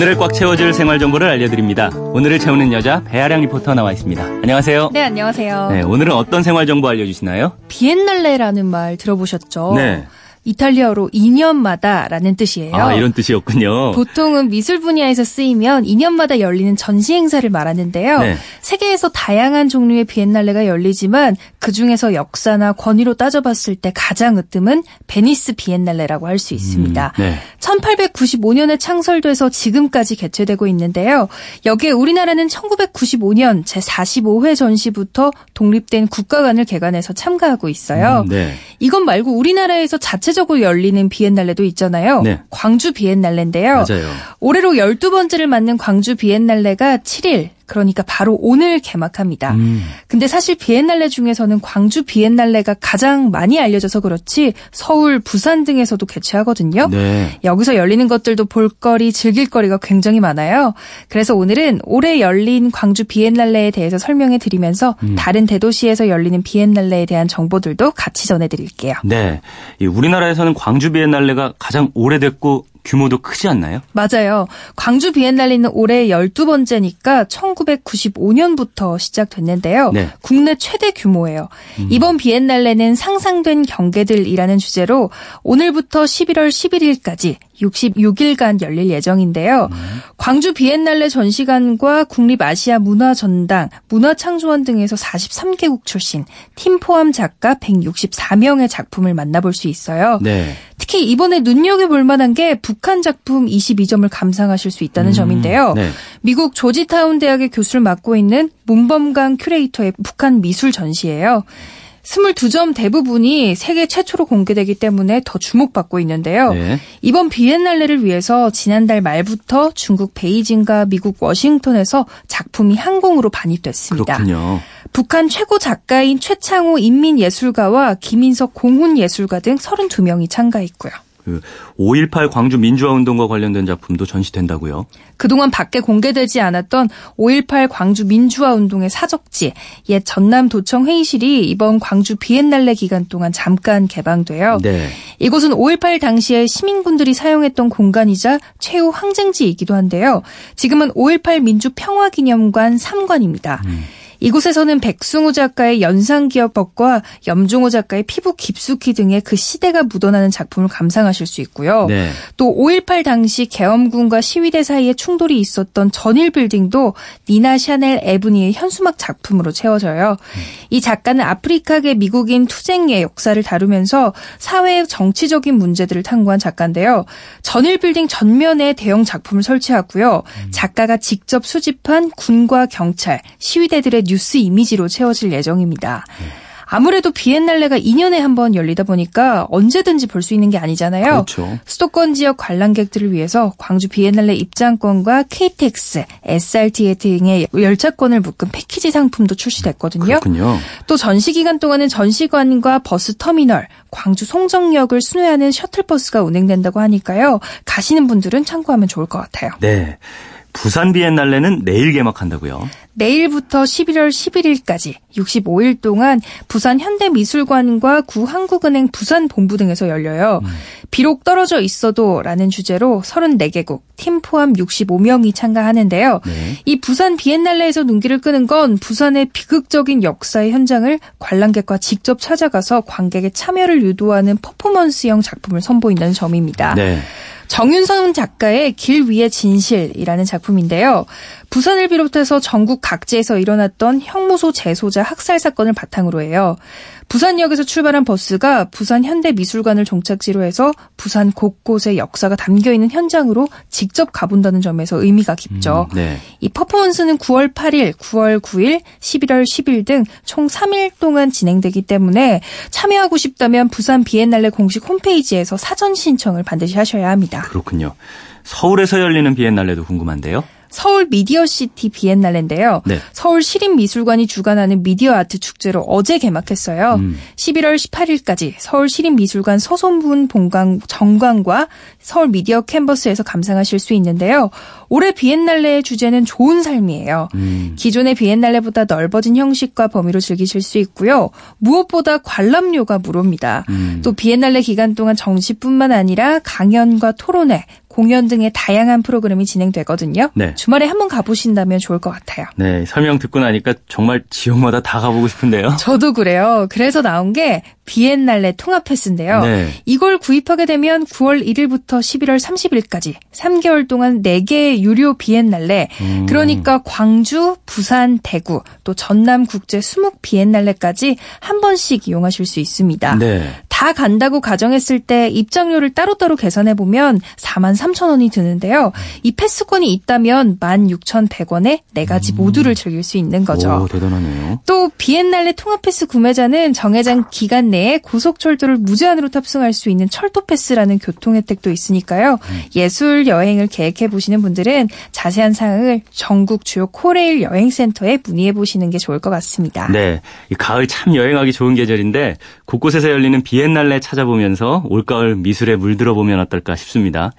오늘을 꽉 채워줄 생활 정보를 알려드립니다. 오늘을 채우는 여자 배아량 리포터 나와 있습니다. 안녕하세요. 네, 안녕하세요. 네, 오늘은 어떤 생활 정보 알려주시나요? 비엔날레라는 말 들어보셨죠? 네. 이탈리아어로 2년마다라는 뜻이에요. 아, 이런 뜻이었군요. 보통은 미술 분야에서 쓰이며 2년마다 열리는 전시 행사를 말하는데요. 네. 세계에서 다양한 종류의 비엔날레가 열리지만 그 중에서 역사나 권위로 따져봤을 때 가장 으뜸은 베니스 비엔날레라고 할 수 있습니다. 음, 네. 1895년에 창설돼서 지금까지 개최되고 있는데요. 여기에 우리나라는 1995년 제45회 전시부터 독립된 국가관을 개관해서 참가하고 있어요. 음, 네. 이것 말고 우리나라에서 자체적으로 열리는 비엔날레도 있잖아요. 네. 광주 비엔날레인데요. 맞아요. 올해로 12번째를 맞는 광주 비엔날레가 7일 그러니까 바로 오늘 개막합니다. 음. 근데 사실 비엔날레 중에서는 광주 비엔날레가 가장 많이 알려져서 그렇지 서울, 부산 등에서도 개최하거든요. 네. 여기서 열리는 것들도 볼거리, 즐길거리가 굉장히 많아요. 그래서 오늘은 올해 열린 광주 비엔날레에 대해서 설명해 드리면서 음. 다른 대도시에서 열리는 비엔날레에 대한 정보들도 같이 전해 드릴게요. 네. 이 우리나라에서는 광주 비엔날레가 가장 오래됐고 규모도 크지 않나요? 맞아요. 광주 비엔날레는 올해 12번째니까 1995년부터 시작됐는데요. 네. 음. 국내 최대 규모예요. 이번 비엔날레는 상상된 경계들이라는 주제로 오늘부터 11월 11일까지 66일간 열릴 예정인데요. 음. 광주 비엔날레 전시관과 국립아시아 문화전당, 문화창조원 등에서 43개국 출신 팀 포함 작가 164명의 작품을 만나볼 수 있어요. 네. 특히 이번에 눈여겨볼 만한 게 북한 작품 22점을 감상하실 수 있다는 점인데요. 네. 미국 조지타운 대학의 교수를 맡고 있는 문범강 큐레이터의 북한 미술 전시예요. 22점 대부분이 세계 최초로 공개되기 때문에 더 주목받고 있는데요. 네. 이번 비엔날레를 위해서 지난달 말부터 중국 베이징과 미국 워싱턴에서 작품이 항공으로 반입됐습니다. 그렇군요. 북한 최고 작가인 최창호 인민예술가와 김인석 공훈예술가 등 32명이 참가했고요. 그5.18 광주 민주화 운동과 관련된 작품도 전시된다고요. 그동안 밖에 공개되지 않았던 5.18 광주 민주화 운동의 사적지, 옛 전남도청 회의실이 이번 광주 비엔날레 기간 동안 잠깐 개방돼요. 네. 이곳은 5.18 당시에 시민군들이 사용했던 공간이자 최후 항쟁지이기도 한데요. 지금은 5.18 민주평화기념관 3관입니다. 이곳에서는 백승우 작가의 연상기업법과 염종호 작가의 피부 깊숙이 등의 그 시대가 묻어나는 작품을 감상하실 수 있고요. 네. 또5.18 당시 계엄군과 시위대 사이에 충돌이 있었던 전일 빌딩도 니나 샤넬 에브니의 현수막 작품으로 채워져요. 이 작가는 아프리카계 미국인 투쟁의 역사를 다루면서 사회 정치적인 문제들을 탐구한 작가인데요. 전일 빌딩 전면에 대형 작품을 설치하고요. 작가가 직접 수집한 군과 경찰, 시위대들의 뉴스 이미지로 채워질 예정입니다. 아무래도 비엔날레가 2년에 한 번 열리다 보니까 언제든지 볼 수 있는 게 아니잖아요. 그렇죠. 수도권 지역 관람객들을 위해서 광주 비엔날레 입장권과 KTX, SRT 등의 열차권을 묶은 패키지 상품도 출시됐거든요. 그렇군요. 또 전시 기간 동안은 전시관과 버스 터미널, 광주 송정역을 순회하는 셔틀버스가 운행된다고 하니까요. 가시는 분들은 참고하면 좋을 것 같아요. 네. 부산 비엔날레는 내일 개막한다고요. 내일부터 11월 11일까지 65일 동안 부산 현대미술관과 구한국은행 부산 본부 등에서 열려요. 비록 떨어져 있어도 라는 주제로 34개국, 팀 포함 65명이 참가하는데요. 네. 이 부산 비엔날레에서 눈길을 끄는 건 부산의 비극적인 역사의 현장을 관람객과 직접 찾아가서 관객의 참여를 유도하는 퍼포먼스형 작품을 선보인다는 점입니다. 네. 정윤선 작가의 길 위의 진실이라는 작품인데요. 부산을 비롯해서 전국 각지에서 일어났던 형무소 재소자 학살 사건을 바탕으로 해요. 부산역에서 출발한 버스가 부산 현대미술관을 종착지로 해서 부산 곳곳에 역사가 담겨 있는 현장으로 직접 가본다는 점에서 의미가 깊죠. 음, 네. 이 퍼포먼스는 9월 8일, 9월 9일, 11월 10일 등 총 3일 동안 진행되기 때문에 참여하고 싶다면 부산 비엔날레 공식 홈페이지에서 사전 신청을 반드시 하셔야 합니다. 그렇군요. 서울에서 열리는 비엔날레도 궁금한데요. 서울 미디어 시티 비엔날레인데요. 네. 서울 시립미술관이 주관하는 미디어 아트 축제로 어제 개막했어요. 음. 11월 18일까지 서울 시립미술관 서소문 본관 전관과 서울 미디어 캔버스에서 감상하실 수 있는데요. 올해 비엔날레의 주제는 좋은 삶이에요. 음. 기존의 비엔날레보다 넓어진 형식과 범위로 즐기실 수 있고요. 무엇보다 관람료가 무료입니다. 음. 또 비엔날레 기간 동안 정시뿐만 아니라 강연과 토론회, 공연 등의 다양한 프로그램이 진행되거든요. 네. 주말에 한번 가보신다면 좋을 것 같아요. 네, 설명 듣고 나니까 정말 지역마다 다 가보고 싶은데요. 저도 그래요. 그래서 나온 게 비엔날레 통합 패스인데요. 네. 이걸 구입하게 되면 9월 1일부터 11월 30일까지 3개월 동안 4개의 유료 비엔날레 음. 그러니까 광주, 부산, 대구 또 전남 국제 수묵 비엔날레까지 한 번씩 이용하실 수 있습니다. 네. 다 간다고 가정했을 때 입장료를 따로따로 계산해 보면 4만 3천 원이 드는데요. 이 패스권이 있다면 16,100원에 네 가지 모두를 즐길 수 있는 거죠. 오, 대단하네요. 또 비엔날레 통합 패스 구매자는 정해진 기간 내에 고속철도를 무제한으로 탑승할 수 있는 철도 패스라는 교통 혜택도 있으니까요. 예술 여행을 계획해 보시는 분들은 자세한 사항을 전국 주요 코레일 여행센터에 문의해 보시는 게 좋을 것 같습니다. 네. 이 가을 참 여행하기 좋은 계절인데 곳곳에서 열리는 비엔날레 찾아보면서 올가을 미술에 물들어 보면 어떨까 싶습니다.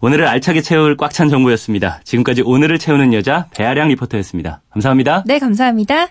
오늘을 알차게 채울 꽉 찬 정보였습니다. 지금까지 오늘을 채우는 여자 배아량 리포터였습니다. 감사합니다. 네, 감사합니다.